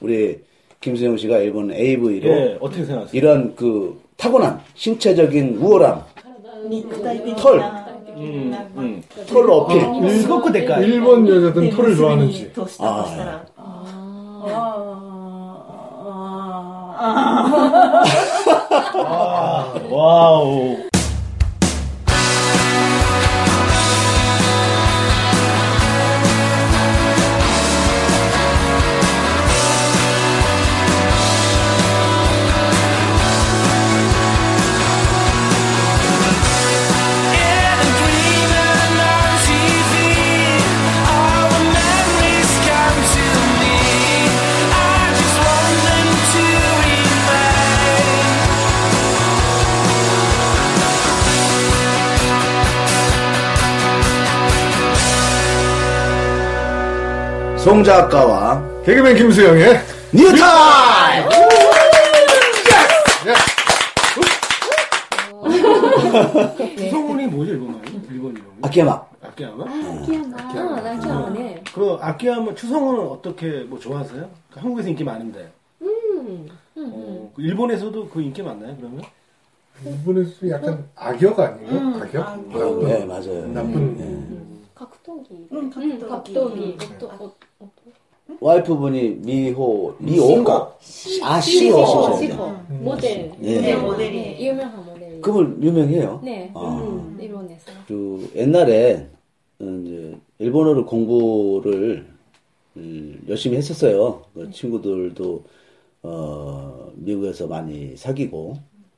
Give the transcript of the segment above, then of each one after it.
우리 김수영 씨가 일본 AV로 예, 어떻게 생각하세요? 이런 그 타고난 신체적인 우월함, 털, 털로 어필. 일본 여자들은 털을 좋아하는지. 아, 예. 아, 아, 아, 와우. 송 작가와 개그맨 김수영의 뉴타입! 성함이 뭐죠, 일본말이? 일본 이름이? 아키야마. 아키야마? 아키야마. 아, 난 아키야마네. 그 아키야마 추성훈은 어떻게 뭐 좋아하세요? 그 한국에서 인기 많은데. 음. 어, 그 일본에서도 그 인기 많나요, 그러면? 일본에서 약간 악역 아니에요? 악역? 아, 나쁜, 네, 맞아요. 나쁜 각도기. 응, 응, 각도기. 각도기. 각도, 어, 어, 와이프분이 미호, 미호인가? 아, 시호, 시호. 시호. 모델. 예. 네, 모델이. 네, 유명한 모델. 그분 유명해요. 네. 아. 음, 일본에서. 그 옛날에 어, 이제 일본어를 공부를 음, 열심히 했었어요. 그 친구들도 어, 미국에서 많이 사귀고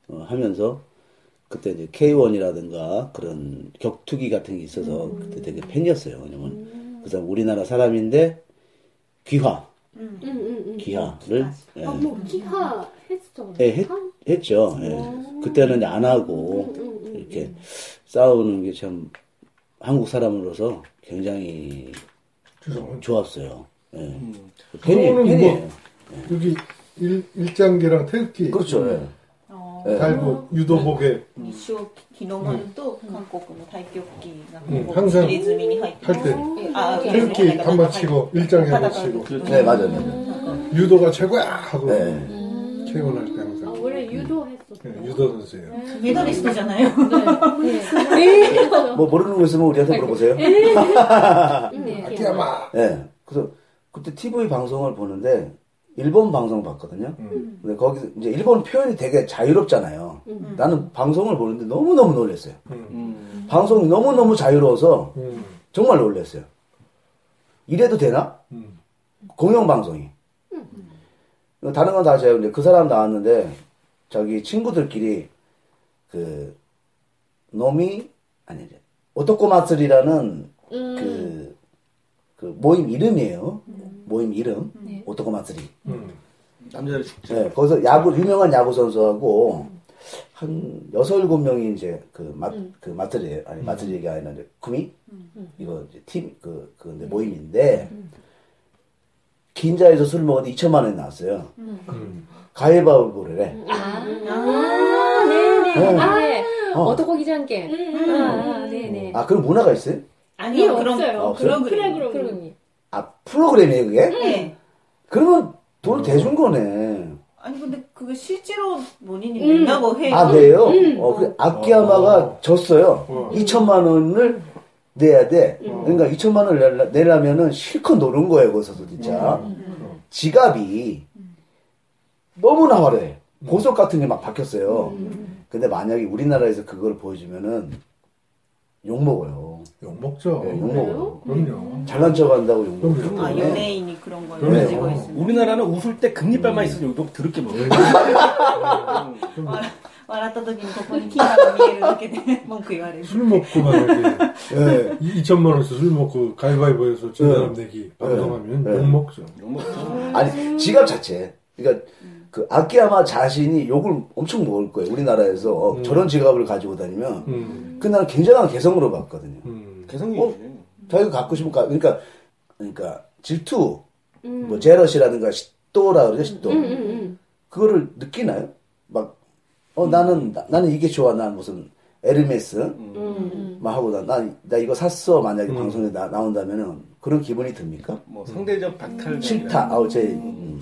어, 하면서 그때 이제 K1이라든가 그런 격투기 같은 게 있어서 그때 되게 팬이었어요. 왜냐면 그 사람 우리나라 사람인데 귀화, 응, 응, 응. 귀화를 예, 아, 뭐, 기하 했죠. 예, 했, 했죠. 예. 그때는 안 하고 이렇게 싸우는 게 참 한국 사람으로서 굉장히 추성훈. 좋았어요. 예. 음. 팬이, 그거는 팬이에요. 뭐 여기 일, 일장기랑 태극기 그렇죠. 예. あ 예. 달고 유도복에 ー日照日の丸と韓国の太極旗がうんこう入れ墨に入って할 때 えあ入れ墨 태극기 入って 한번 치고 일장에 한번 치고 네, 맞아요. 맞아요. 유도가 최고야 하고 네. K1 할 때 아, 항상 원래 유도했었어요. 네, 유도 선수예요. メダリストじゃないよ 네. 네. 뭐 모르는 거 있으면 우리한테 물어보세요. 네. 아키야마. 예. 그래서 그때 TV 방송을 보는데 일본 방송 봤거든요. 음. 근데 거기서 이제 일본 표현이 되게 자유롭잖아요. 나는 방송을 보는데 너무너무 놀랐어요. 음. 방송이 너무너무 자유로워서 음. 정말 놀랐어요. 이래도 되나? 음. 공영방송이. 다른 건 다 제가 이제 그 사람 나왔는데, 저기 친구들끼리, 그, 飲み, 아니, 이제, 오토코 마츠리라는 그, 그 모임 이름이에요. 모임 이름. 네. 男祭り. 음. 남자들 축제. 네, 거기서 야구, 유명한 야구 선수하고, 한 여섯, 일곱 명이 이제 그 마, 그 마트리, 아니 마트리 얘기 아니라 이제 구미? 이거 이제 팀, 그, 그 모임인데, 긴자에서 술 먹었는데 2천만 원이 나왔어요. 음. 가위바위보를 해. 아, 네네. 네. 아, 네. 어. 어떻게 기장께. 아, 아, 네네. 아, 그런 문화가 있어요? 아니요 그런 없어요. 아, 없어요? 프로그램 프로그램이. 아, 프로그램이에요, 그게? 네. 그러면 돈을 대준 거네. 아니 근데 그게 실제로 본인이 낸다고 해요 아, 네요? 어, 그 아키야마가 졌어요. 어. 2천만 원을 내야 돼. 그러니까 2천만 원을 내려- 내려면은 실컷 노는 거예요, 거기서도 진짜. 지갑이 너무나 화려해. 보석 같은 게 막 박혔어요. 근데 만약에 우리나라에서 그걸 보여주면은 욕먹어요. 욕먹죠. 네, 욕먹어요. 그럼요. 잘난 척 한다고 욕먹어요. 그럼요. 아 연예인이 그런 걸 그럼요. 가지고 있으면 우리나라는 웃을 때 금리빨만 있어도 욕 더럽게 먹어요. 笑った時にここに金が見えるだけで文句言われる 술 먹고 만약에 예. 2천만 원에서 술 먹고 가위바위보에서 진 사람 내기 방송하면 네. 욕먹죠. 욕 먹죠. 아니, 지갑 자체. 그러니까 그 아키야마 자신이 욕을 엄청 먹을 거예요. 우리나라에서 어, 저런 지갑을 가지고 다니면. 음. 그 나는 굉장한 개성으로 봤거든요. 음. 개성이 어? 자기가 갖고 싶은 가 그러니까 그러니까 질투, 뭐 제러시라든가 시도라 그러죠 시도. 그거를 느끼나요? 막 어 나는 나, 나는 이게 좋아 난 무슨 에르메스 막 하고 나나 이거 샀어 만약에 방송에 나, 나온다면은 그런 기분이 듭니까? 뭐 상대적 박탈 싫다. 아우 제 음.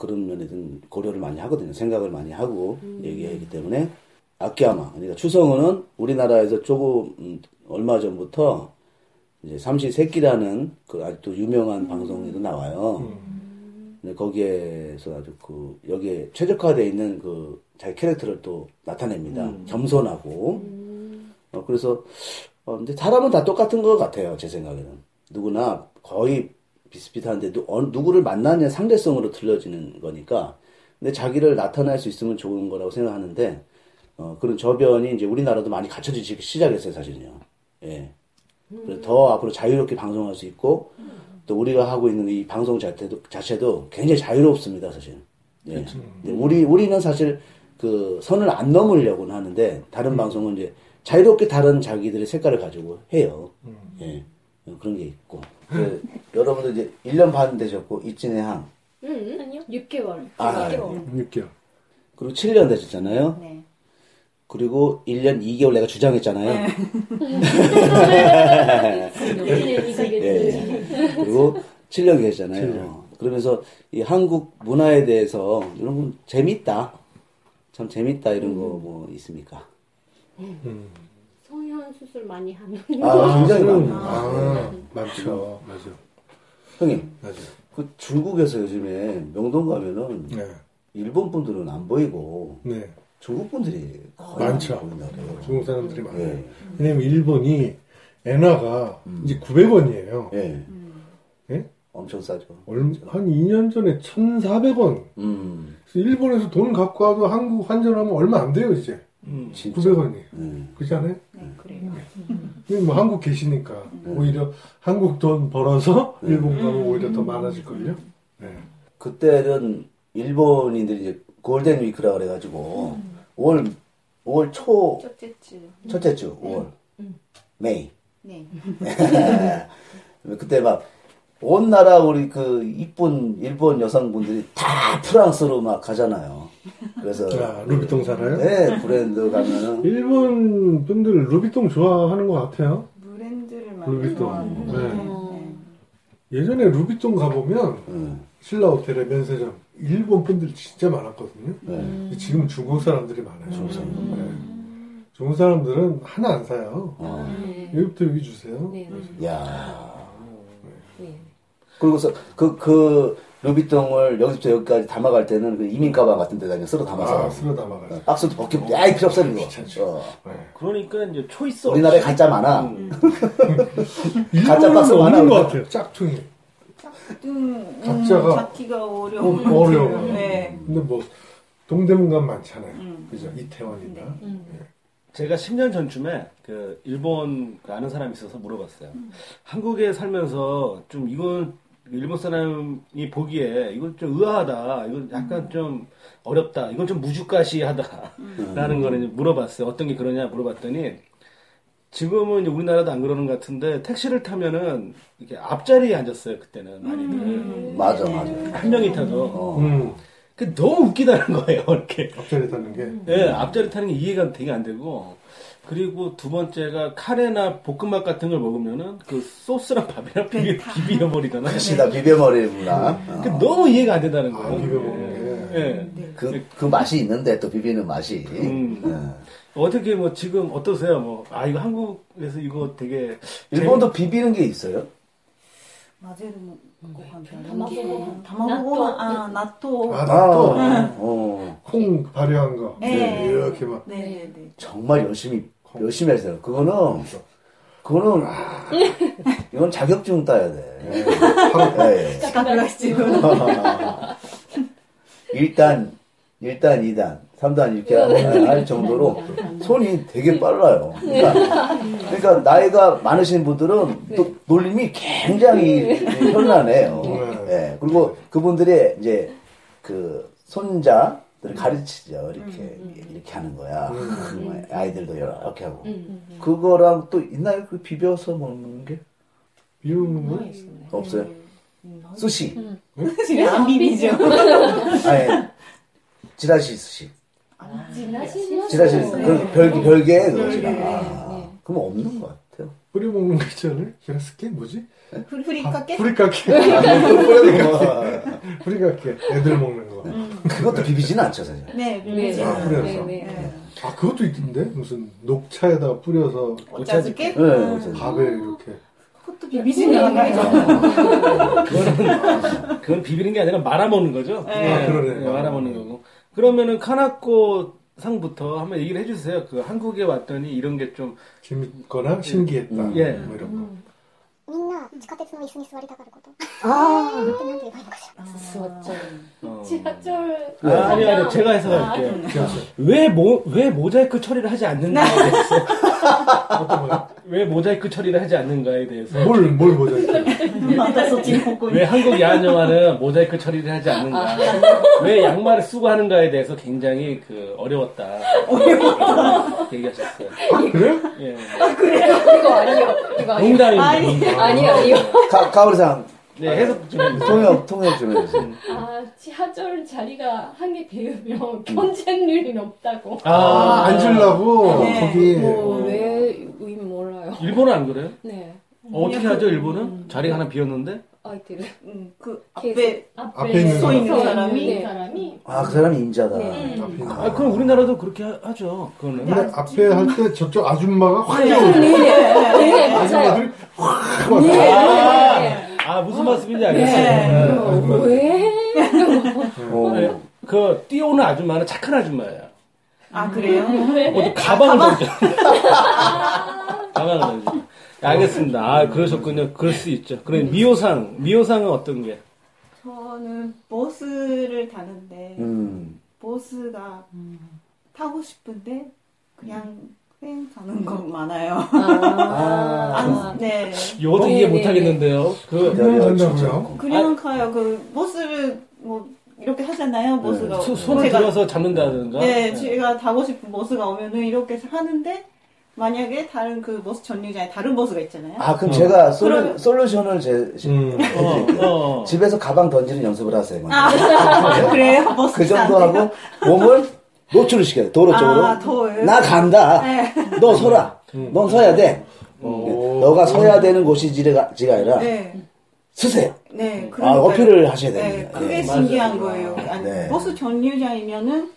그런 면에는 고려를 많이 하거든요. 생각을 많이 하고 얘기하기 때문에 아키야마 그러니까 추성훈은 우리나라에서 조금 음, 얼마 전부터 이제 삼시세끼라는 그 아직도 유명한 방송에도 나와요. 근데 거기에서 아주 그 여기에 최적화되어 있는 그 자기 캐릭터를 또 나타냅니다. 겸손하고. 어, 그래서 어, 근데 사람은 다 똑같은 것 같아요. 제 생각에는 누구나 거의 비슷비슷한데 누, 어, 누구를 만나느냐 상대성으로 틀려지는 거니까. 근데 자기를 나타낼 수 있으면 좋은 거라고 생각하는데 어, 그런 저변이 이제 우리나라도 많이 갖춰지기 시작했어요, 사실은요. 예. 그래서 더 앞으로 자유롭게 방송할 수 있고 또 우리가 하고 있는 이 방송 자체도, 자체도 굉장히 자유롭습니다, 사실. 예. 근데 우리, 우리는 사실 그 선을 안 넘으려고는 하는데 다른 방송은 이제 자유롭게 다른 자기들의 색깔을 가지고 해요. 예. 어, 그런 게 있고. 그, 여러분들 이제 1년 반 되셨고, 이진의 항. 응, 아니요. 6개월. 아, 6개월. 6개월. 그리고 7년 되셨잖아요. 네. 그리고 1년 2개월 내가 주장했잖아요. 네. 네. 예, 예. 그리고 7년 계셨잖아요. 7년. 어, 그러면서 이 한국 문화에 대해서 여러분 재밌다. 참 재밌다 이런 음. 거뭐 있습니까? 음. 성형 수술 많이 하는. 아, 굉장히 음. 많아요. 아, 많죠. 맞아. 형님, 맞아. 그 중국에서 요즘에 명동 가면은 네. 일본 분들은 안 보이고 네. 중국 분들이 거의 많죠. 안 보인다 그래요. 중국 사람들이 많아요. 예. 왜냐면 일본이 엔화가 이제 900원이에요. 예. 예? 엄청 싸죠. 얼- 한 2년 전에 1,400원. 음, 그래서 일본에서 돈 갖고 와도 한국 환전하면 얼마 안 돼요, 이제. 음. 진짜. 900원이. 음. 그렇지 않아요? 네, 그래요. 근데 뭐 한국 계시니까 오히려 한국 돈 벌어서 일본 가면 오히려 더 많아질걸요? 네. 그때는 일본인들이 이제 골든 위크라 그래가지고 5월 5월 초 첫째 주. 첫째 주 5월 메이 네. 그때 막 온 나라 우리 그 이쁜 일본 여성분들이 다 프랑스로 막 가잖아요. 그래서 아, 루비통 살아요? 네 브랜드 가면은 일본 분들 루비통 좋아하는 것 같아요. 브랜드를 많이 루비통. 좋아하는 것 네. 같아요. 네. 예전에 루비통 가보면 음, 신라 호텔의 면세점 일본 분들 진짜 많았거든요. 네. 지금 중국 사람들이 많아요. 중국 사람들. 네. 중국 사람들은 하나 안 사요. 어, 네. 여기부터 여기 주세요. 네, 네. 야 네. 그리고서 그 그 루비통을 여기부터 여기까지 담아갈 때는 그 이민 가방 같은 데다 그냥 쓸어 담아서 아, 쓸어 담아가지고. 박스도 벗기고 야이 필요 없어 이거. 어. 네. 그러니까 이제 초이스 우리나라에 가짜 많아. 음. 가짜 박스 많아, 것. 같아요. 짝퉁이. 음, 각자가 찾기가 어려워. 어, 어려워. 네. 근데 뭐 동대문 가면 많잖아요. 음. 그죠? 이태원이나. 제가 10년 전쯤에 그 일본 그 아는 사람이 있어서 물어봤어요. 한국에 살면서 좀 이건 일본 사람이 보기에 이건 좀 의아하다. 이건 약간 좀 어렵다. 이건 좀 무주가시하다. 라는 거는 이제 물어봤어요. 어떤 게 그러냐 물어봤더니 지금은 이제 우리나라도 안 그러는 것 같은데 택시를 타면은 이렇게 앞자리에 앉았어요. 그때는 많이들. 맞아 맞아. 한 명이 타도. 어. 음. 그 너무 웃기다는 거예요. 이렇게. 앞자리 타는 게. 예, 앞자리 타는 게 이해가 되게 안 되고 그리고 두 번째가 카레나 볶음밥 같은 걸 먹으면은 그 소스랑 밥이랑 비벼, 비벼버리잖아. 그시다 비벼버리구나. 네. 어. 그러니까 너무 이해가 안 된다는 아, 거예요. 아, 비벼버리는 네. 네. 그, 그 맛이 있는데 또 비비는 맛이. 음. 네. 어떻게 뭐 지금 어떠세요? 뭐, 아, 이거 한국에서 이거 되게. 일본도 재밌... 비비는 게 있어요? 마제르는 담아보고 담아보고 아 나토 아, 아 나토 네. 어. 네. 콩 발효한 거 네. 이렇게 막 네, 네. 정말 열심히 어. 열심히 하세요. 그거는 그거는 아, 이건 자격증 따야 돼. 네. 예. 일단 일단 2단, 3단 이렇게 할 정도로 손이 되게 빨라요. 그러니까, 그러니까 나이가 많으신 분들은 또 네. 놀림이 굉장히 네. 현란해요. 네. 예. 그리고 그분들의 이제 그 손자 들을 가르치죠. 이렇게 이렇게 하는 거야. 음. 뭐 아이들도 이렇게 하고. 음. 그거랑 또 있나요? 그 비벼서 먹는 게 비우는 거? 없어요. 수시. 안 비비죠. 아니 지라시 수시. 지나시 지라시 네. 그 별개 별개 그거 네. 네, 아, 네. 그럼 없는 것 같아요. 뿌려 먹는 거 있잖아요. 히라스케 뭐지? 후리카케. 아, 후리카케. 애들 먹는 거. 그것도 비비지는 않죠 사실. 네, 네. 비비죠. 아, 뿌려서. 네, 네. 아 그것도 있던데 무슨 녹차에다 뿌려서 오차즈케? 네, 어쨌든. 밥에 이렇게. 그것도 비비지는 않아요. 그거는 그건 비비는 게 아니라 말아먹는 거죠. 네. 아, 그러네. 말아먹는 거고. 그러면은 카나코 상부터 한번 얘기를 해주세요. 그 한국에 왔더니 이런 게 좀 재밌거나 신기했다. 음. 예. 뭐 이런 거. みんな地下鉄の椅子に座りたがること。あなんて言えばいいのかしら。 수었죠. 어. 지하철. 아, 아니 아니 제가 해석할게요. 왜 모 왜 모자이크 처리를 하지 않는가에 대해서 어떤 거야? 왜 모자이크 처리를 하지 않는가에 대해서 뭘, 뭘 모자이크? 음. 왜 한국 야한 영화는 모자이크 처리를 하지 않는가? 아. 왜 양말을 쓰고 하는가에 대해서 굉장히 그 어려웠다. 어려웠다. 얘기하셨어요. 아, 그래? 예. 아, 그래요? 이거 아니요. 이거 아니요. 농담입니다. 아니, 아니요. 가, 가오리상 네 해석 좀 해주세요. 통역 통역 좀 해주세요. 아, 지하철 자리가 한개 비우면 경쟁률이 높다고. 아, 앉으려고, 네. 거기. 뭐, 왜, 의미 몰라요. 일본은 안 그래요? 네. 어, 어떻게 하죠 일본은? 자리가 하나 비었는데? 아이들을. 음, 그 계속 앞에 앞에 있는 서 있는 서 사람이 있는 사람이 아 그 사람이 임자다. 네. 앞에 있는 아 그럼 우리나라도 그렇게 하- 하죠. 그거는. 근데 앞에 할 때 저쪽 아줌마가 확 네, 나오고 네, 네, 맞아요. 아줌마들이 확 와서 네, 아, 네. 아 무슨 말씀인지 알겠어요. 네. 어, 왜? 어. 네. 그 뛰어오는 아줌마는 착한 아줌마예요. 아 그래요? 어, 또 가방을 던져. 가방을 던져. 네, 알겠습니다. 아, 그러셨군요. 그럴 수 있죠. 그럼 미호상, 미호상은 어떤 게? 저는 버스를 타는데 음. 버스가 타고 싶은데 그냥 그냥 가는 거 많아요. 아, 안, 네. 이것도 네, 이해 네, 못 하겠는데요. 그, 그냥 진짜. 된다고요? 그냥 가요. 그 버스를 뭐 이렇게 하잖아요. 버스가 수- 손을 제가- 들어서 잡는다든가. 네, 제가 타고 싶은 버스가 오면은 이렇게 하는데 만약에 다른 그 버스 정류장에 다른 버스가 있잖아요. 아 그럼 어. 제가 솔루, 그러면- 솔루션을 제, 음. 어, 어. 집에서 가방 던지는 연습을 하세요. 아, 그래요? 버스 그 정도 하고 몸을 노출을 시켜요. 도로 쪽으로. 아? 나 간다. 네. 너 서라. 넌 서야 돼. 오. 너가 서야 되는 곳이 지가, 지가 아니라 네. 서세요. 네. 아, 그러니까요. 어필을 하셔야 네, 됩니다. 그게 네. 신기한 맞아요. 거예요. 아니, 네. 버스 전류장이면은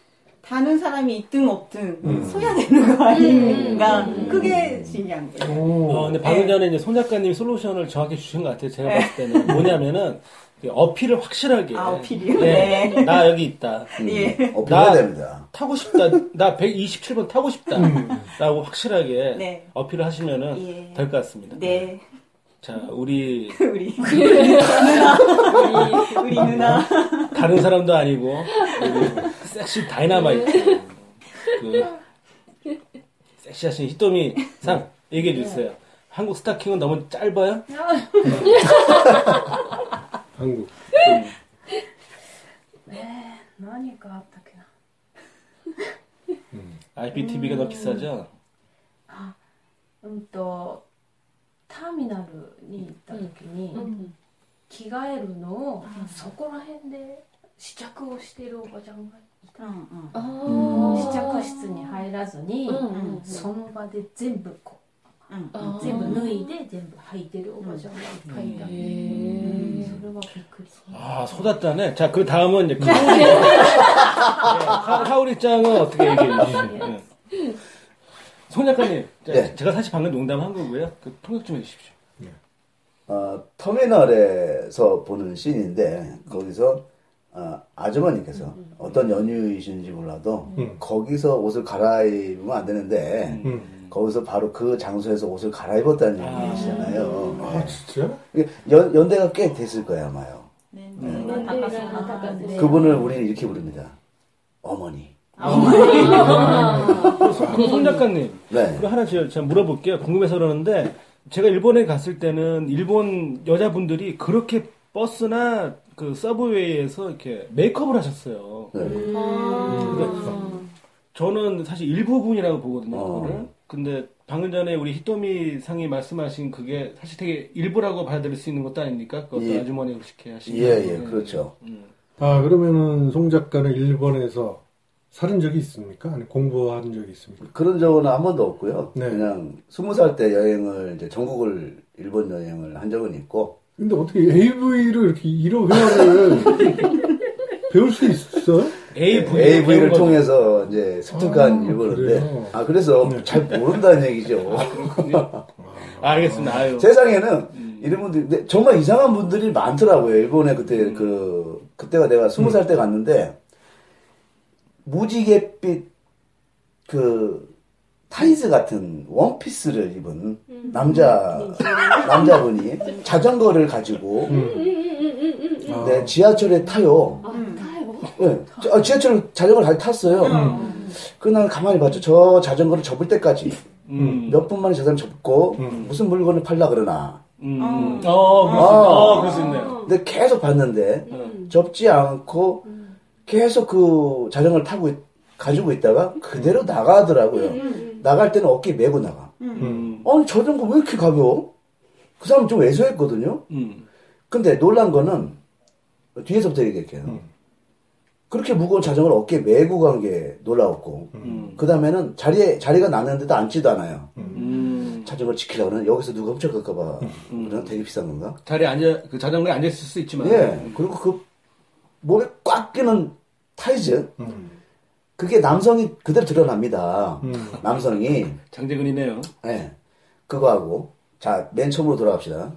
다른 사람이 있든 없든 서야 되는 거 아닌가. 그게 신기한 거예요. 오. 어, 근데 방금 전에 이제 손 작가님이 솔루션을 정확히 주신 것 같아요. 제가 봤을 때는. 뭐냐면은, 그 어필을 확실하게. 아, 어필이요? 네. 네. 나 여기 있다. 예. 어필해야 나- 됩니다. 타고 싶다. 나 127번 타고 싶다. 라고 확실하게 네. 어필을 하시면은 예. 될것 같습니다. 네. 자, 우리 우리 누나. 우리 누나. 다른 사람도 아니고 우리 섹시 다이나마이트 그 섹시하신 히토미 상 얘기해 주세요. 한국 스타킹은 너무 짧아요? 한국. 何があったっけな IPTV가 더 비싸죠? うんとターミナルに行った時に、 음. 着替えるのをそこら辺で試着をしてるおばちゃんがいた、 응, 응. 아. 試着室に入らずに、 음. その場で全部こ 응. う 아. 全部脱いで全部履いてるおばちゃんがいっぱいいた、 예. それはびっくりした 아, 소다짜네. 자, 그 다음은 이제 카오리. 네, 카- 카오리 짱은 어떻게 얘기해 주시죠? 네. 손 작가님, 자, 네. 제가 사실 방금 농담한 거고요. 그 통역 좀 해주십시오. 어, 터미널에서 보는 씬인데 거기서 어, 아주머니께서 어떤 연유이신지 몰라도 음. 거기서 옷을 갈아입으면 안 되는데 음. 거기서 바로 그 장소에서 옷을 갈아입었다는 아. 얘기시잖아요. 아, 진짜? 이게 연, 연대가 꽤 됐을 거예요 아마요. 네. 네. 네. 네. 그분을 우리는 이렇게 부릅니다. 어머니. 그럼 손 작가님, 네. 그럼 하나 제가 제가 물어볼게요. 궁금해서 그러는데 제가 일본에 갔을 때는 일본 여자분들이 그렇게 버스나 그 서브웨이에서 이렇게 메이크업을 하셨어요. 네. 저는 사실 일부분이라고 보거든요. 어. 근데 방금 전에 우리 히토미 상이 말씀하신 그게 사실 되게 일부라고 받아들일 수 있는 것도 아닙니까? 그것도 예. 아주머니가 그렇게 하시는. 예, 예, 그렇죠. 음. 아 그러면은 송 작가는 일본에서 살은 적이 있습니까? 아니 공부한 적이 있습니까? 그런 적은 한 번도 없고요. 네. 그냥 스무 살 때 여행을 이제 전국을 일본 여행을 한 적은 있고 근데 어떻게 AV를 이렇게 1호 회화를 배울 수 있어요? AV AV를 통해서 이제 습득한 아, 일본어인데 그래요? 아 그래서 네. 잘 모른다는 얘기죠. 알겠습니다. 아유. 세상에는 이런 분들이 근데 정말 이상한 분들이 많더라고요. 일본에 그때 음. 그 그때가 내가 스무 살 때 갔는데 무지갯빛 그 타이즈 같은 원피스를 입은 음. 남자 남자분이 자전거를 가지고 아, 네, 지하철에 타요. 아? 네, 저- 아, 지하철 자전거를 잘 탔어요. 그날 가만히 봤죠. 저 자전거를 접을 때까지 음. 몇분 만에 저 사람 접고 음. 무슨 물건을 팔라 그러나. 음. 어. 어, 아. 어, 그럴 수 있네요. 근데 계속 봤는데 음. 접지 않고 계속 그 자전거를 타고 있- 가지고 있다가 그대로 나가더라고요. 음. 나갈 때는 어깨 메고 나가. 음. 아니 자전거 왜 이렇게 가벼워? 그 사람 좀 왜소했거든요. 음. 근데 놀란 거는 뒤에서부터 얘기할게요. 음. 그렇게 무거운 자전거를 어깨에 메고 간 게 놀라웠고 음. 그 다음에는 자리에 자리가 났는데도 앉지도 않아요. 음. 자전거 지키려고 그러는 여기서 누가 훔쳐갈까봐 그런 되게 비싼 건가? 자리에 앉아, 그 자전거에 앉아있을 수 있지만. 예. 그리고 그 몸에 꽉 끼는 타이즈 음. 그게 남성이 그대로 드러납니다. 음. 남성이 장재근이네요. 예. 그거하고 자 맨 처음으로 돌아갑시다.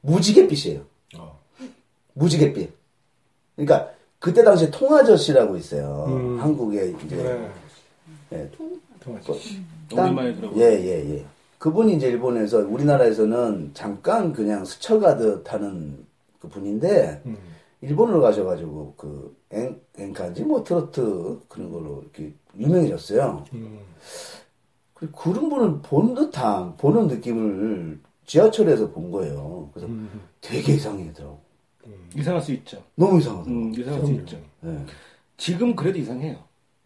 무지갯빛이에요. 어. 무지갯빛. 그러니까 그때 당시에 통아저씨라고 있어요. 음. 한국에 이제 네. 예, 통하죠. 오랜만에 들어보고. 예, 예, 예. 그분이 이제 일본에서 우리나라에서는 잠깐 그냥 스쳐가듯 하는 그 분인데 음. 일본으로 가셔가지고 그 엔, 엔카인지 뭐 트로트 그런 걸로 이렇게 유명해졌어요. 음. 그리고 그런 분을 본 듯한 보는 느낌을 지하철에서 본 거예요. 그래서 음. 되게 이상하더라고. 이상할 수 있죠. 너무 이상하더라고. 음, 이상할 수. 있죠. 예. 지금 그래도 이상해요.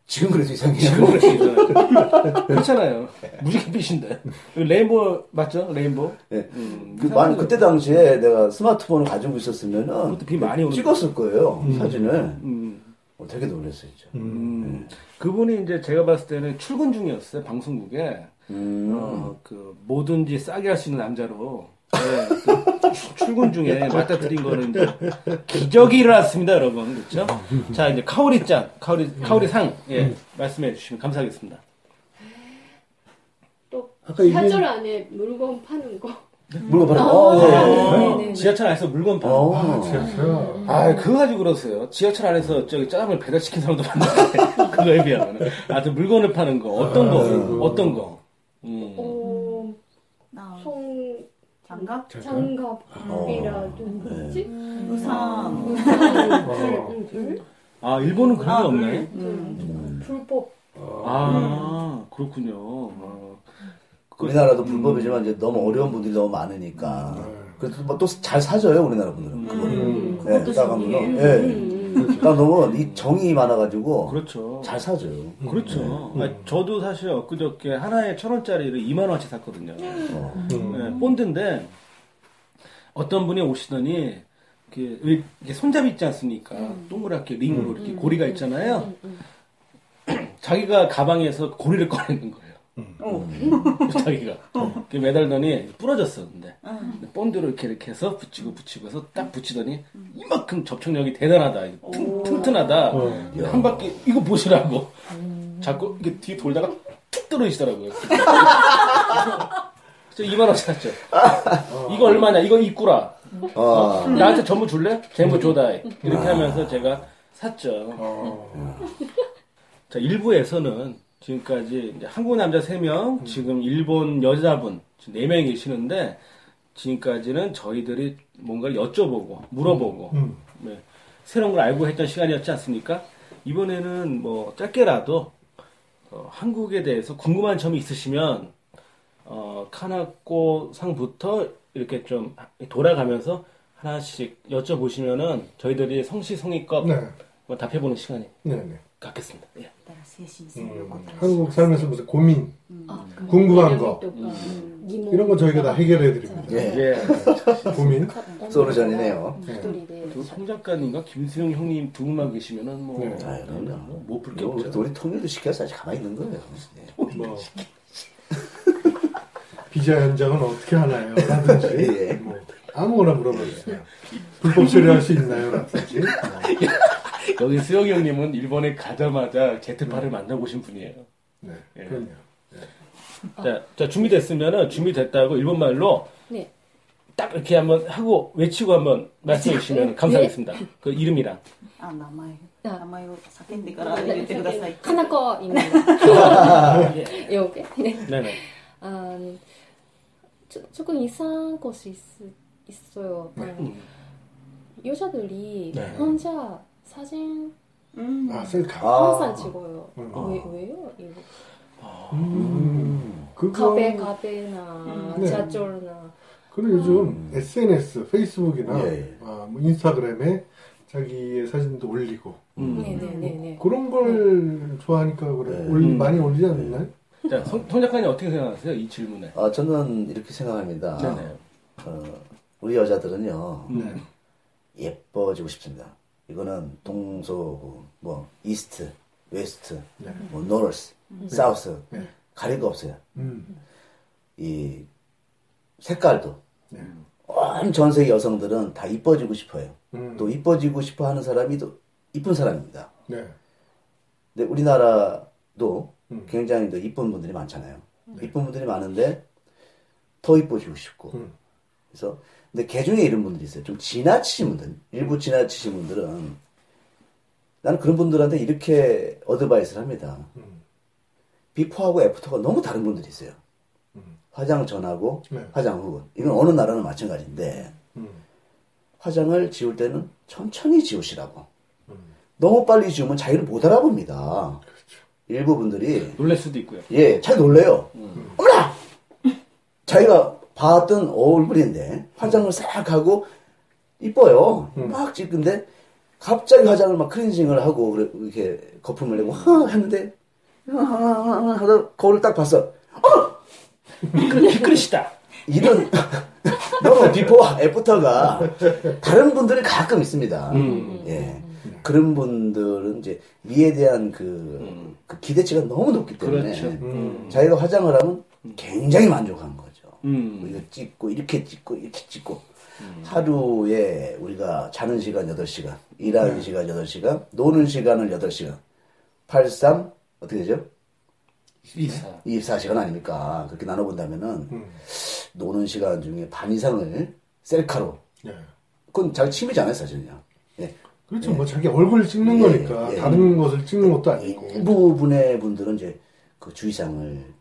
지금 그래도 이상해요. 지금 그래도 이상해요. 그렇잖아요. 무지갯빛인데. 레인보우, 맞죠? 레인보우? 예. 음, 그, 이상하죠. 만, 그때 당시에 내가 스마트폰을 가지고 있었으면은 그것도 비 많이 오는 찍었을 거예요. 음. 사진을. 음, 어, 되게 놀랐어요, 진짜. 음. 그분이 이제 제가 봤을 때는 출근 중이었어요, 방송국에. 음. 어, 그, 뭐든지 싸게 할 수 있는 남자로. 네, 그 출근 중에 맞닥뜨린 거는 이제 기적이 일어났습니다, 여러분. 그렇죠? 자, 이제 카오리 짱, 카오리, 카오리 상, 예, 말씀해 주시면 감사하겠습니다. 또 아까 이게- 지하철 안에 물건 파는 거. 물건 바로, 어, 예, 예. 네네 네. 지하철 안에서 물건 파는 어. 거. 아, 진짜요? 아, 그거 가지고 그러세요. 지하철 안에서 저기 짜장면 배달시킨 사람도 봤는데, 그거에 비하면. 하여튼 물건을 파는 거, 어떤 거. 어떤 거. 음. 어, 나송 장갑, 장갑이라든지? 의상, 우산들, 아, 일본은 그런 게 아, 없나요? 음, 불법. 아, 그렇군요. 어. 그- 우리나라도 불법이지만 이제 너무 어려운 분들이 너무 많으니까. 그래서 뭐또잘 사줘요, 우리나라 분들은. 그거를. 음. 네, 그것도 나 너무 이 정이 많아가지고. 그렇죠. 잘 사줘요. 그렇죠. 음. 아니, 저도 사실 엊그저께 하나에 천 원짜리를 2만 원치 샀거든요. 어. 음. 네, 본드인데 어떤 분이 오시더니 이렇게, 왜 이렇게 손잡이 있지 않습니까? 동그랗게 링으로 이렇게 고리가 있잖아요. 자기가 가방에서 고리를 꺼내는 거예요. 어. 자기가. 이렇게 매달더니 부러졌어 근데. 근데 본드로 이렇게 이렇게 해서 붙이고 붙이고 해서 딱 붙이더니 이만큼 접촉력이 대단하다. 튼, 튼튼하다. 어. 한 바퀴 이거 보시라고. 자꾸 이게 뒤 돌다가 툭 떨어지더라고요. 그래서 2만 원 샀죠. 이거 얼마냐? 이거 입구라. 어. 나한테 전부 줄래? 전부 줘다. 이렇게 하면서 제가 샀죠. 어. 자, 일부에서는 지금까지 이제 한국 남자 3명, 지금 일본 여자분 4명이 계시는데, 지금까지는 저희들이 뭔가를 여쭤보고, 물어보고, 음. 네, 새로운 걸 알고 했던 시간이었지 않습니까? 이번에는 뭐, 짧게라도, 어, 한국에 대해서 궁금한 점이 있으시면, 어, 카나코 상부터 이렇게 좀 돌아가면서 하나씩 여쭤보시면은 저희들이 성시성의껏 네. 뭐 답해보는 시간이 네, 네. 갖겠습니다. 예. 음. 음 한국 살면서 무슨 고민, 아, 궁금한 거 음. 이런 거 저희가 다 해결해 드립니다. 예. 예. 고민 소로 전이네요. 예. 송 작가님과 김수영 형님 두 분만 계시면은 뭐못풀게 네. 아, 뭐, 뭐 없죠. 우리 통일도 시켜서 아직 가만히 있는 거예요. 뭐, 뭐. 비자 현장은 어떻게 하나요? 라든지 예. 뭐 아무거나 물어봐주세요. 불법 처리할 수 있나요? 라든지. 여기 수영이 형님은 일본에 가자마자 제트파를 네. 만나고 오신 분이에요. 네, 예. 그럼요. 네. 자, 자 준비됐으면은 준비됐다고 일본 말로 네. 딱 이렇게 한번 하고 외치고 한번 말씀해 주시면 네. 감사하겠습니다. 그 이름이랑. 아, 나마요. 나마요. 사켄데가라 카나코 입니다. 요게. 네, 네. 네. 아, 조금 이상한 것이 있, 있어요. 네. 여자들이 혼자 사진 うん아 셀카. 아. 항상 찍어요. 음. 왜, 왜요? 이거. 음, 그거 가베, 가베나, 음. 네. 자쫄나. 그리고 요즘 음. SNS, 페이스북이나 예, 예. 아, 뭐 인스타그램에 자기의 사진도 올리고 음. 네네네 네. 그런 걸 좋아하니까 그래 네. 올리, 음. 많이 올리지 않나요? 자, 송, 송 작가님 어떻게 생각하세요? 이 질문에. 아, 저는 이렇게 생각합니다. 네네. 어, 우리 여자들은요, 네. 예뻐지고 싶습니다. 이거는 동서고, 뭐, East, West, 네. 뭐, North, South, 네. 가릴 거 없어요. 음. 이, 색깔도. 네. 온 전 세계 여성들은 다 이뻐지고 싶어요. 음. 또 이뻐지고 싶어 하는 사람이 또 이쁜 사람입니다. 네. 근데 우리나라도 음. 굉장히 더 이쁜 분들이 많잖아요. 이쁜 분들이 많은데 더 이뻐지고 싶고. 음. 그래서 근데 개 중에 이런 분들이 있어요. 좀 지나치신 분들, 일부 지나치신 분들은 나는 그런 분들한테 이렇게 어드바이스를 합니다. 음. 비포하고 애프터가 너무 다른 분들이 있어요. 음. 화장 전하고 네. 화장 후고 이건 어느 나라는 마찬가지인데 음. 화장을 지울 때는 천천히 지우시라고. 음. 너무 빨리 지우면 자기를 못 알아봅니다. 그렇죠. 일부 분들이 놀랄 수도 있고요. 예, 잘 놀래요. 음. 어머나! 자기가 봤던 얼굴인데 화장을 싹 하고 이뻐요. 음. 막 찍는데 갑자기 화장을 막 클렌징을 하고 그래- 이렇게 거품을 내고 하 했는데 하다 거울을 딱 봤어. 어! 미끄, 미끄러시다. 이런 너무 비포와 애프터가 다른 분들이 가끔 있습니다. 음. 예. 그런 분들은 이제 미에 대한 그, 그 기대치가 너무 높기 때문에 그렇죠. 음. 자기가 화장을 하면 굉장히 만족한 거죠. 음. 우리가 찍고 이렇게 찍고 이렇게 찍고 하루에 우리가 자는 시간 8시간, 일하는 시간 8시간, 노는 시간을 8시간. 83 어떻게 되죠? 이사. 24시간 아닙니까? 그렇게 나눠 본다면은 음. 노는 시간 중에 반 이상을 셀카로 네. 그건 자기 취미잖아요, 사실은요. 예. 그렇죠. 뭐 자기 얼굴 찍는 예, 거니까 예. 다른 것을 찍는 것도 아니고. 일부분의 분들은 이제 그 주의사항을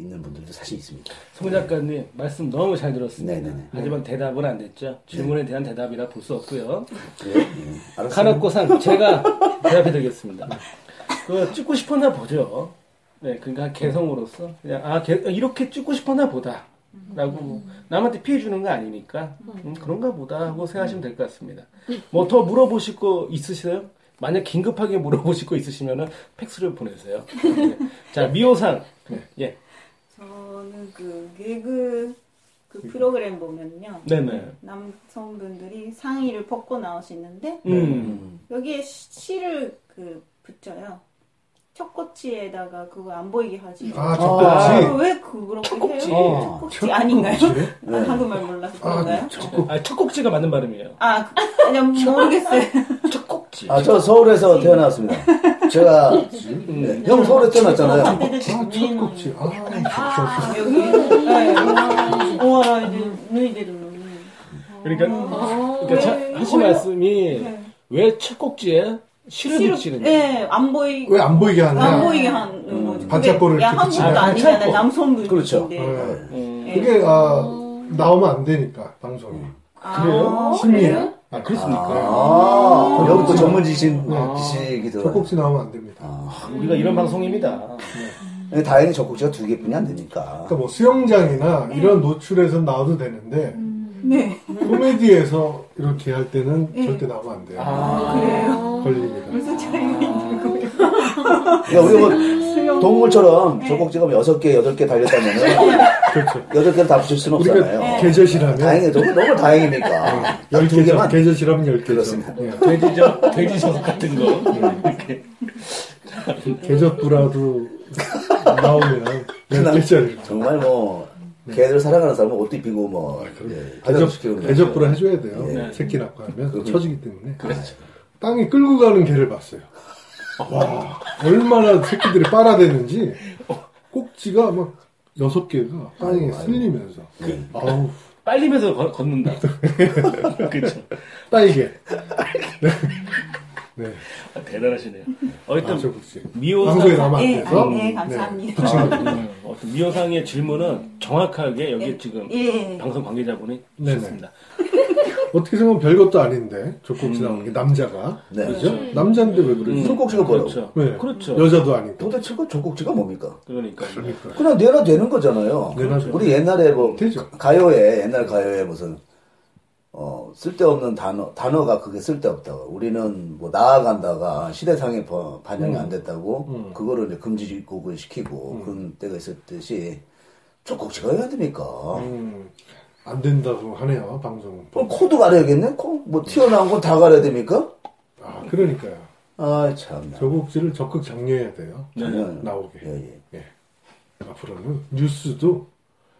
있는 분들도 사실 있습니다. 송 작가님 말씀 너무 잘 들었습니다. 네네네. 하지만 대답은 안 됐죠. 질문에 대한 대답이라 볼 수 없고요. 예. 알았어요. 카나코상 제가 대답해드리겠습니다. 그 찍고 싶었나 보죠. 네, 그러니까 개성으로서 그냥 아 개- 이렇게 찍고 싶었나 보다 라고 남한테 피해 주는 거 아니니까 음, 그런가 보다 하고 생각하시면 될 것 같습니다. 뭐 더 물어보실 거 있으세요? 만약 긴급하게 물어보실 거 있으시면은 팩스를 보내세요. 네. 자 미호상 예, 저는 그 개그 그 프로그램 보면요. 네네. 남성분들이 상의를 벗고 나오시는데 음, 여기에 시- 실을 그 붙여요. 척꼬치에다가 그거 안 보이게 하지. 아, 아, 척꼬치. 왜 그렇게 척꼬치. 해요? 어. 척꼬치 아닌가요? 척꼬치? 아, 한국말 몰라서 그런가요? 아, 첫 꼭지가 맞는 발음이에요. 아, 그, 그냥 모르겠어요. 첫 꼭지. 아, 저 서울에서 태어났습니다. 제가 네, 형 서울에 태어났잖아요. 아, 척꼭지. 아, 아, 여기. 네. 우와, 이제 누이들은. 그러니까, 그러니까 자, 하신 말씀이 왜 첫 꼭지에 실을 붙이는 거예요? 네, 안 보이, 왜 안 보이게 하냐? 안 보이게 하는 거죠. 반짝거를 야, 한국도. 반짝거. 남성분인데. 그렇죠. 네. 음, 네. 그게 아, 나오면 안 되니까 방송이. 아, 그래요? 심리에. 아, 그렇습니까? 아, 여기 또 전문 지식, 네. 지식이 들어. 척꼭지 나오면 안 됩니다. 아, 우리가 이런 방송입니다. 근데 다행히 젖꼭지가 두 개뿐이 안 되니까. 그러니까 뭐 수영장이나 이런 노출에서 나와도 되는데 네. 코미디에서 이렇게 할 때는 네. 절대 나오면 안 돼요. 아, 그래요. 걸립니다. 무슨 차이가 있는 거예요? 그러니까 우리 뭐 동물처럼 조국지가 여섯 개, 여덟 개 달렸다면은 그렇죠. 여덟 개를 다 붙일 수는 없잖아요. 우리가 계절이라면 다행히 너무 너무 다행입니까? 딱두 10개죠. 개만 계절이라면 10개죠. 그렇습니다. 돼지저, 돼지 저속 같은 거. 이렇게. 계절부라도 나오면 10개짜리. 정말 뭐 개들 사랑하는 사람은 옷도 입히고 뭐 예, 화장시키고 대접부라 해줘야 돼요. 네. 새끼 낳고 하면 그렇죠. 처지기 때문에. 그렇죠. 땅에 끌고 가는 개를 봤어요. 와, 얼마나 새끼들이 빨아대는지 꼭지가 막 여섯 개가 땅에 쓸리면서. 네. 아우, 빨리면서 걷- 걷는다. 그렇죠. 딸개. 네. 네. 아, 대단하시네요. 아, 어떤 저 혹시. 미호상 안 예, 돼서. 아, 네, 감사합니다. 음, 어떤 미호상의 질문은 정확하게 여기 지금 예. 방송 관계자분이. 주셨습니다. 어떻게 생각하면 별것도 아닌데, 조꼭지 나오는 게 남자가. 네. 그죠? 남자인데 왜 그러지? 음. 손꼭지가 뭐라고? 그렇죠. 네. 그렇죠. 여자도 아니고. 도대체 그 조국지가 뭡니까? 그러니까. 그러니까. 그냥 내나 되는 거잖아요. 내놔줘. 우리 옛날에 뭐 되죠. 가요에 옛날 가요에 무슨 어 쓸데없는 단어 단어가 그게 쓸데없다고 우리는 뭐 나아간다가 시대상에 버- 반영이 안 됐다고 음. 그거를 이제 금지곡을 시키고 그런 때가 있었듯이 조국지가 왜 안 됩니까? 음, 안 된다고 하네요, 방송. 그럼 코도 가려야겠네? 코? 뭐 튀어나온 건 다 가려야 됩니까? 아, 그러니까요. 아 참나. 저곡지를 적극 장려해야 돼요. 저는 나오게. 예, 예. 예. 앞으로는 뉴스도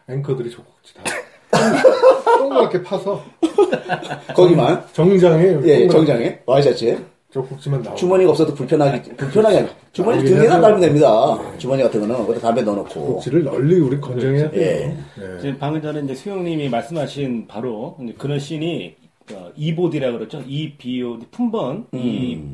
앵커들이 조국지 다 동그랗게 파서 거기만 정장에 예, 동그랗게 정장에 와이셔츠에 조국지만 나오고 주머니가 없어도 불편하기 불편하게 아니- 주머니 등에다. 달면 됩니다. 주머니 같은 거는 거기다 담배 넣어놓고 조국지를 널리 우리 건정해야 돼요. 예. 예. 지금 방금 전에 이제 수영님이 말씀하신 바로 이제 그런 씬이 어, EBOD라 그러죠. EBOD 품번 음.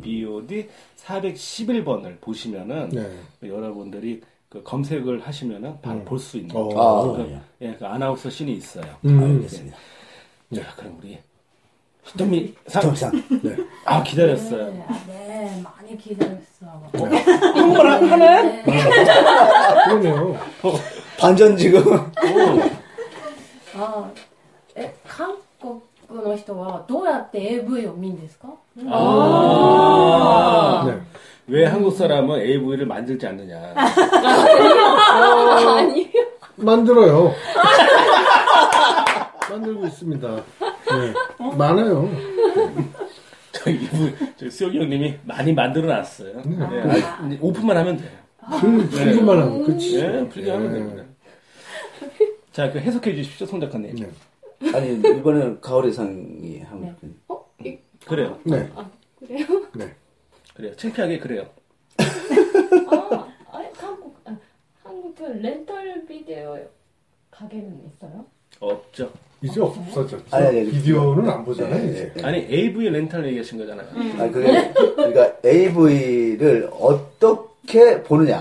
EBOD 411번을 보시면은 네. 여러분들이 그 검색을 하시면은 바로 볼수 있는 어. 아, 그, 예, 그 아나운서 씬이 있어요. 음. 알겠습니다. 자, 그럼 우리 히토미 상. 정상. 네. 아 기다렸어요. 네, 네, 많이 기다렸어. 한국말 하네. 네. 그러네요. 반전 지금 あえ韓国の人はどうやって AV を見るんですか 아. 네. 왜 한국 사람은 AV를 만들지 않느냐. 아니요. 만들어요. 만들고 있습니다. 네. 많아요. 저 이분, 저 수혁이 형님이 많이 만들어 놨어요. 네. 네, 아, 오픈만 하면 돼요. 풀, 풀기만 하면 그치. 네, 풀게 하면 네. 됩니다. 자, 그 해석해 주십시오, 송 작가님. 네. 아니 이번에는 가을의 상이 한국 어? 이- 그래요. 네. 그래요? 네. 그래요. 창피하게 그래요. 아, 아니, 한국, 아, 한국 그 렌털 비디오 가게는 있어요? 없죠. 이제 없어졌죠. 아니, 아니, 비디오는 안 보잖아요, 네, 이제. 네. 아니, AV 렌탈 얘기하신 거잖아요. 아니 그게 그러니까 AV를 어떻게 보느냐,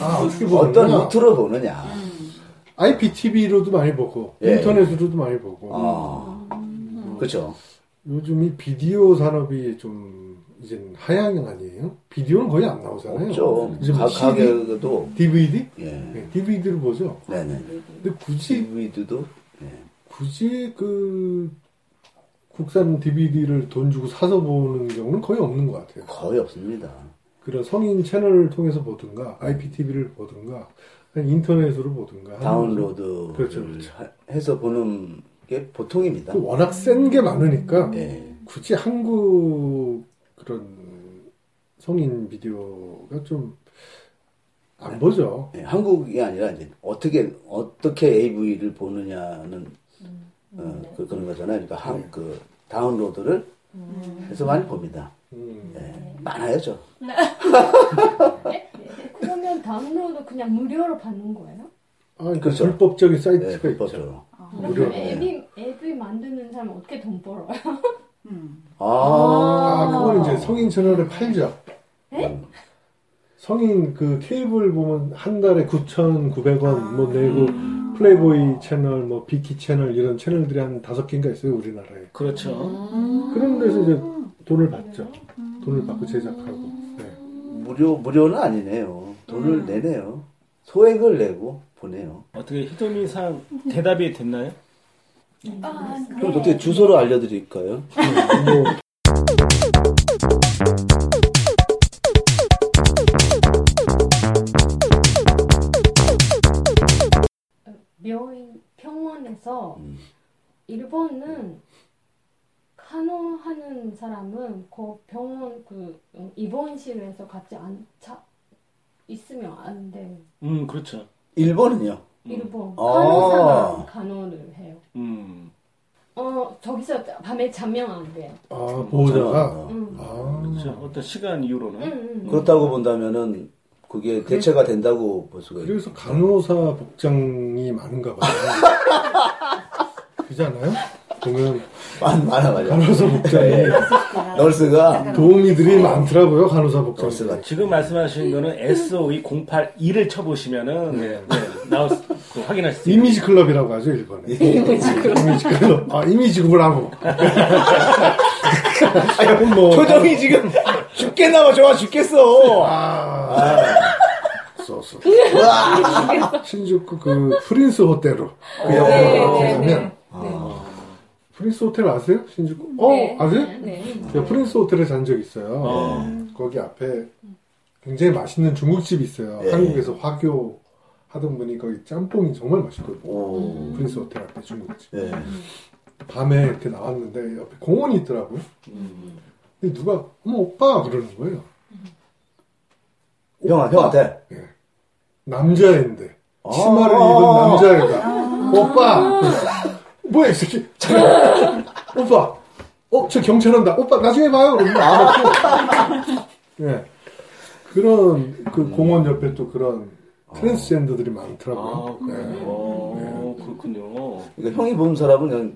아, 어떻게 어떤 보느냐. 루트로 보느냐. IPTV로도 많이 보고, 예. 인터넷으로도 많이 보고. 아, 그렇죠. 요즘 이 비디오 산업이 좀, 이제 하향 아니에요? 비디오는 거의 안 나오잖아요. 없죠. 이제 뭐 가, CD, 가게도 DVD? 예, 네, DVD를 보죠. 네네. 근데 굳이, DVD도 예. 굳이 그, 국산 DVD를 돈 주고 사서 보는 경우는 거의 없는 것 같아요. 거의 없습니다. 그런 성인 채널을 통해서 보든가, IPTV를 보든가, 인터넷으로 보든가. 하는 다운로드를 그렇죠, 그렇죠. 하- 해서 보는 게 보통입니다. 그 워낙 센 게 많으니까 예. 굳이 한국 그런 성인 비디오가 좀 안 보죠. 예, 한국이 아니라 이제 어떻게 어떻게 AV를 보느냐는 어, 그, 런 거잖아요. 그러니까 한, 그 다운로드를 해서 많이 봅니다. 음. 예, 많아요, 저. 그러면 다운로드 그냥 무료로 받는 거예요? 아, 그러니까 그렇죠. 불법적인 예, 사이트가 있죠. 불법적으로. 무료. 그러면 AV, AV 만드는 사람 어떻게 돈 벌어요? 아, 아, 그건 이제 성인 채널에 팔죠. 음. 성인 그 케이블 보면 한 달에 9,900원 뭐 내고 플레이보이 채널, 뭐 비키 채널 이런 채널들이 한 다섯 개인가 있어요 우리나라에. 그렇죠. 그런 데서 이제 돈을 받죠. 돈을 받고 제작하고. 네. 무료, 무료는 아니네요. 돈을 내네요. 소액을 내고 보내요. 어떻게 히토미상 대답이 됐나요? 그럼 어떻게 주소를 알려드릴까요? 뭐 병원에서 음. 일본은 간호하는 사람은 그 병원 그 입원실에서 같이 앉아 있으면 안 돼. 음, 그렇죠. 일본은요? 일본 아. 간호사만 간호를 해요. 음. 어 저기서 밤에 자면 안 돼요. 아, 보호자가 어. 응. 아, 그렇죠. 어떤 시간 이후로는. 응, 응. 그렇다고 본다면은 그게 대체가 된다고 볼 수가 있죠. 그래서 간호사 복장이 많은가 봐요. 그잖아요. 보면 많, 많아, 맞아. 간호사 복장이 예. 널스가 도우미들이 많더라고요. 간호사 복장. 널스가 지금 말씀하신 거는 SOE082를 쳐보시면은 네, 나올 수- 그 확인할 수 있어요. 이미지 클럽이라고 하죠 일본에. 이미지 클럽. 아 이미지 구라고. 뭐 표정이 지금 죽겠나봐 좋아 죽겠어. 아, 소스. 신주쿠 그 프린스 호텔로 그 옆에 가면 프린스 호텔 아세요? 신주쿠? 어 네. 아세요? 네. 제가 프린스 호텔에 잔 적 있어요. 어. 거기 앞에 굉장히 맛있는 중국집이 있어요. 네. 한국에서 화교 하던 분이 거기 짬뽕이 정말 맛있거든요. 오. 프린스 호텔 앞에 중국집. 예. 밤에 이렇게 나왔는데 옆에 공원이 있더라고요. 음. 누가 어머 오빠! 그러는 거예요. 형아 형한테. 남자애인데. 아. 치마를 입은 남자애가 오빠! 뭐야 이 새끼? 잠깐. 오빠! 어 저 경찰 온다. 오빠 나중에 봐요. 그러면 예. 그런 그 공원 옆에 또 그런 트랜스젠더들이 많더라고요. 아, 그래요? 예. 어, 그렇군요. 그러니까 형이 보는 사람은 그냥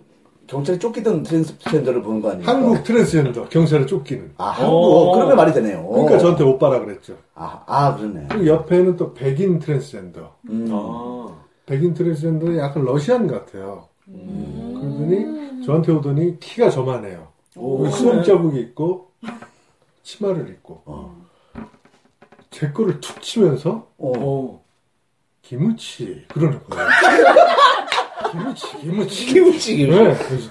경찰이 쫓기던 트랜스젠더를 보는 거 아니에요? 한국 트랜스젠더 경찰에 쫓기는. 아 한국. 어. 그러면 말이 되네요. 그러니까 저한테 오빠라 그랬죠. 아, 아 그러네. 그리고 옆에는 또 백인 트랜스젠더. 음. 아. 백인 트랜스젠더는 약간 Russian 같아요. 그러더니 저한테 오더니 키가 저만해요. 오, 수염 자국이 있고 치마를 입고 어. 제 거를 툭 치면서 어. 어. 김우치 그러는 거예요. 기우치. 네, 그래서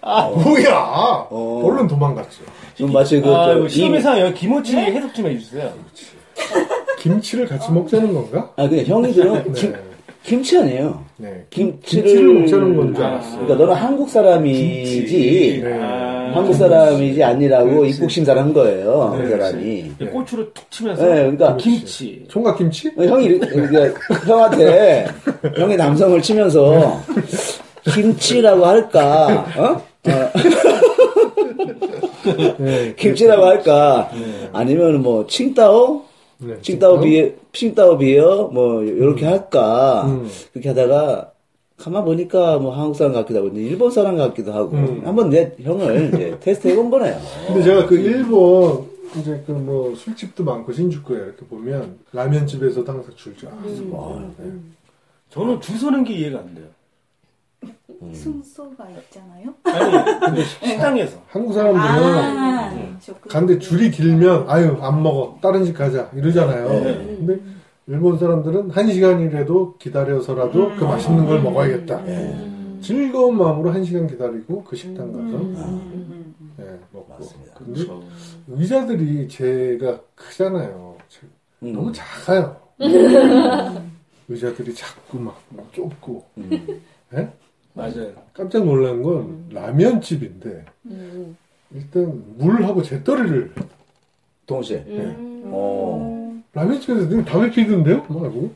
아 뭐야 어. 얼른 도망갔죠. 좀 마치 그 아, 저, 시험에서 여기 김치 해석 좀 해주세요. 김치를 같이 먹자는 건가? 아 그냥 형이들은 김, 네, 김 치 아니에요. 네. 김치를, 김치를 먹자는 건 줄 알았어요. 그러니까 너는 한국 사람이지. 네. 아. 한국 사람이지 아니라고 그렇지. 입국 심사를 한 거예요. 네, 그 사람이. 이 고추를 툭 치면서 네, 그러니까 김치. 총각 김치? 어, 형이 그러니까 형한테 형이 남성을 치면서 김치라고 할까? 어? 어, 네, 김치라고 할까? 아니면 뭐 칭따오? 네, 칭따오 비에 칭따오 비어 뭐 이렇게 할까? 음. 그렇게 하다가 가만 보니까 뭐 한국 사람 같기도 하고 일본 사람 같기도 하고 음. 한번 내 형을 이제 테스트 해본 거네요. 근데 제가 그 일본 이제 그 뭐 술집도 많고 신주쿠에 이렇게 보면 라면집에서도 항상 줄줄 알았어. 와, 네. 저는 줄 서는 게 이해가 안 돼요. 순서가 있잖아요. 아니, 근데 식당에서. 한국 사람들은 아, 저 그- 간데 줄이 길면 아유 안 먹어 다른 집 가자 이러잖아요. 네. 근데 일본 사람들은 한 시간이라도 기다려서라도 그 맛있는 걸 먹어야겠다. 즐거운 마음으로 한 시간 기다리고 그 식당 가서 예, 먹고. 맞습니다. 근데 의자들이 제가 크잖아요. 제- 음. 너무 작아요. 의자들이 작고 막, 막 좁고. 음. 예? 맞아요. 깜짝 놀란 건 라면집인데 일단 물하고 재떨이를 동시에. 음. 어. 라면집에서 늘 담배 피던데요? 뭐 하고?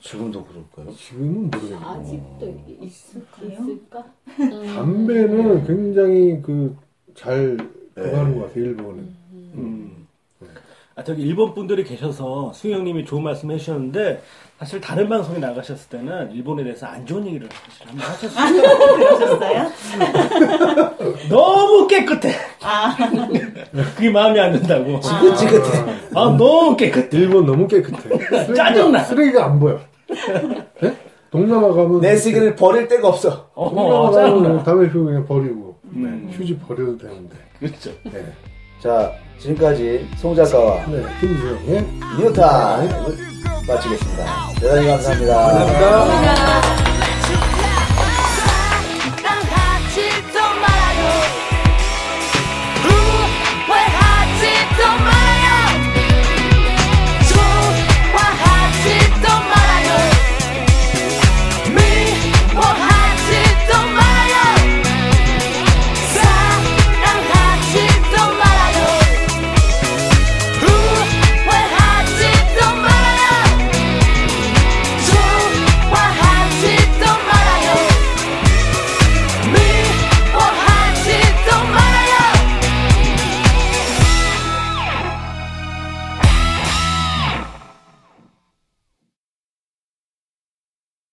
지금도 그럴까요? 지금은 모르겠네요. 아직도 있을까? 있을까? 담배는 굉장히 그잘 그거하는 것 같아요, 일본은. 음. 아, 저기 일본 분들이 계셔서 수영님이 좋은 말씀 해주셨는데 사실 다른 방송에 나가셨을 때는 일본에 대해서 안 좋은 얘기를 사실 한번 하셨어요. 그러셨어요? 너무 깨끗해. 아, 그게 마음에 안 든다고. 지긋지긋해. 아, 너무 깨끗해. 일본 너무 깨끗해. 짜증나. 쓰레기가 안 보여. 네? 동남아 가면. 내 쓰기를 버릴 데가 없어. 동남아 어, 가면 짜증나. 담배 피우고 그냥 버리고. 음. 휴지 버려도 되는데. 그렇죠. 네. 자, 지금까지 송 작가와 네, 김수영의 뉴타임을 마치겠습니다. 대단히 감사합니다. 감사합니다.